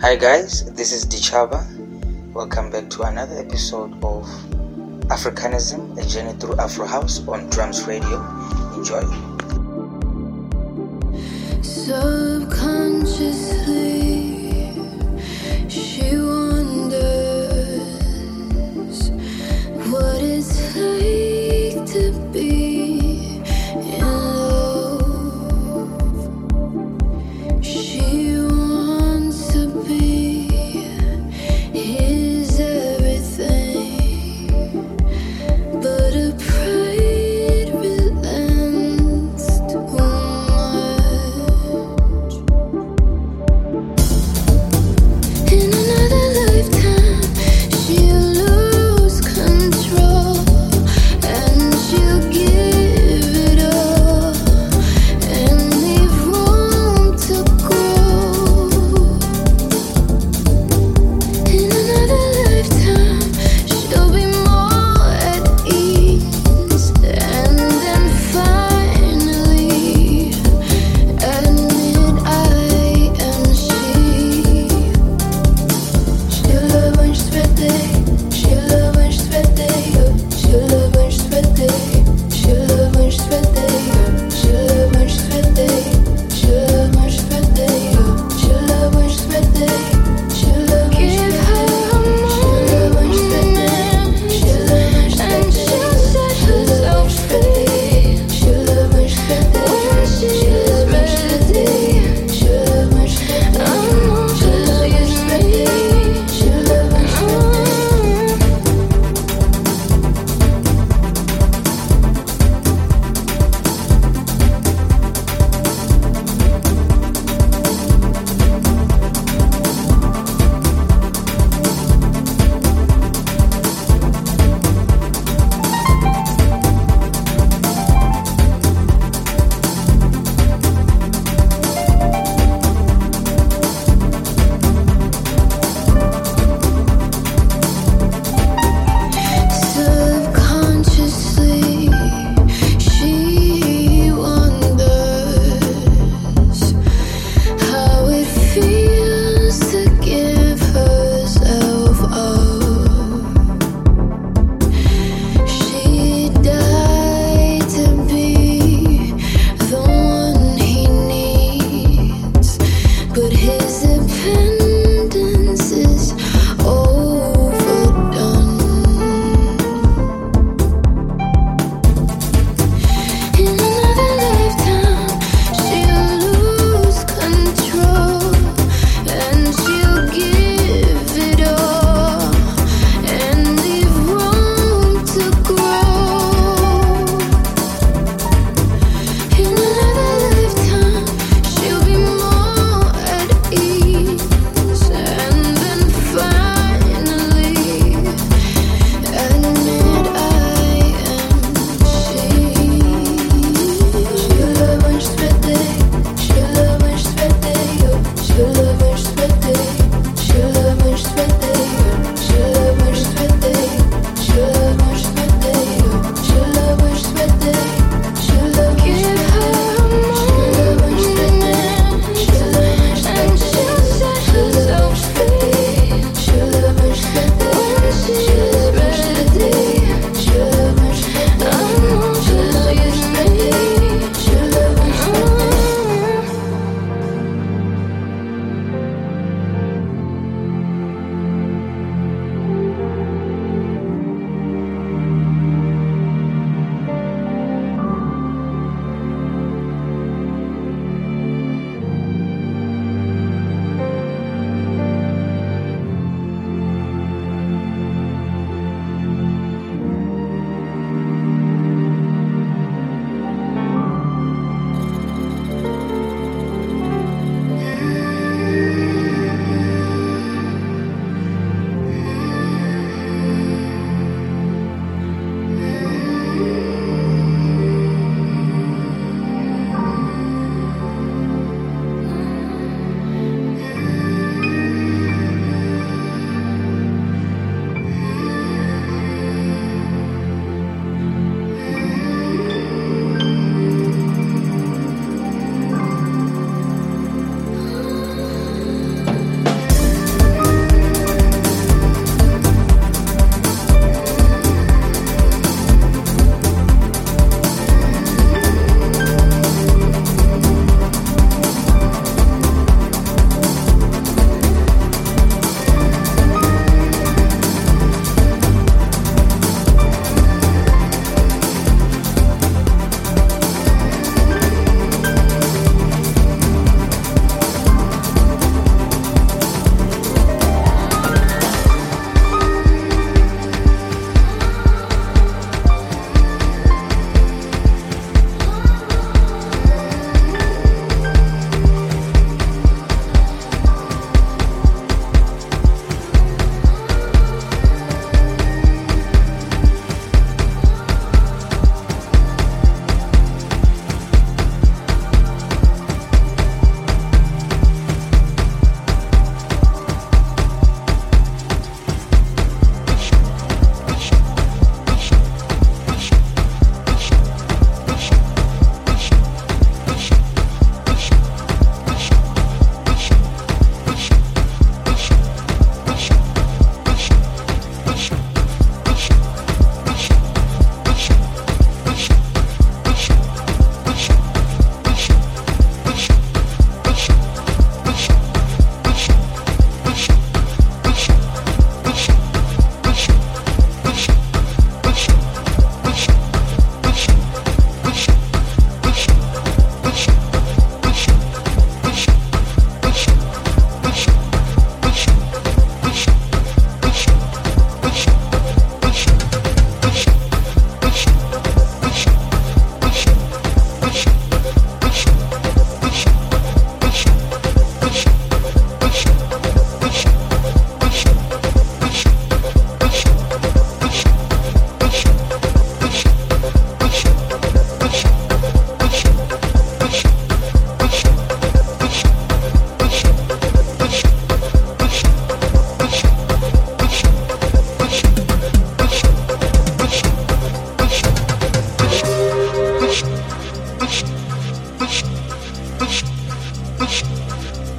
Hi guys, this is Ditjhaba. Welcome back to another episode of Africanism, a journey through Afro House on Drums Radio. Enjoy. Subconsciously,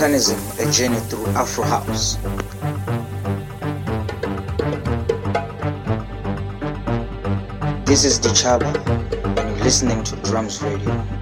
Africanism, a journey through Afro House. This is Ditjhaba, and you're listening to Drums Radio.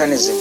Africanism,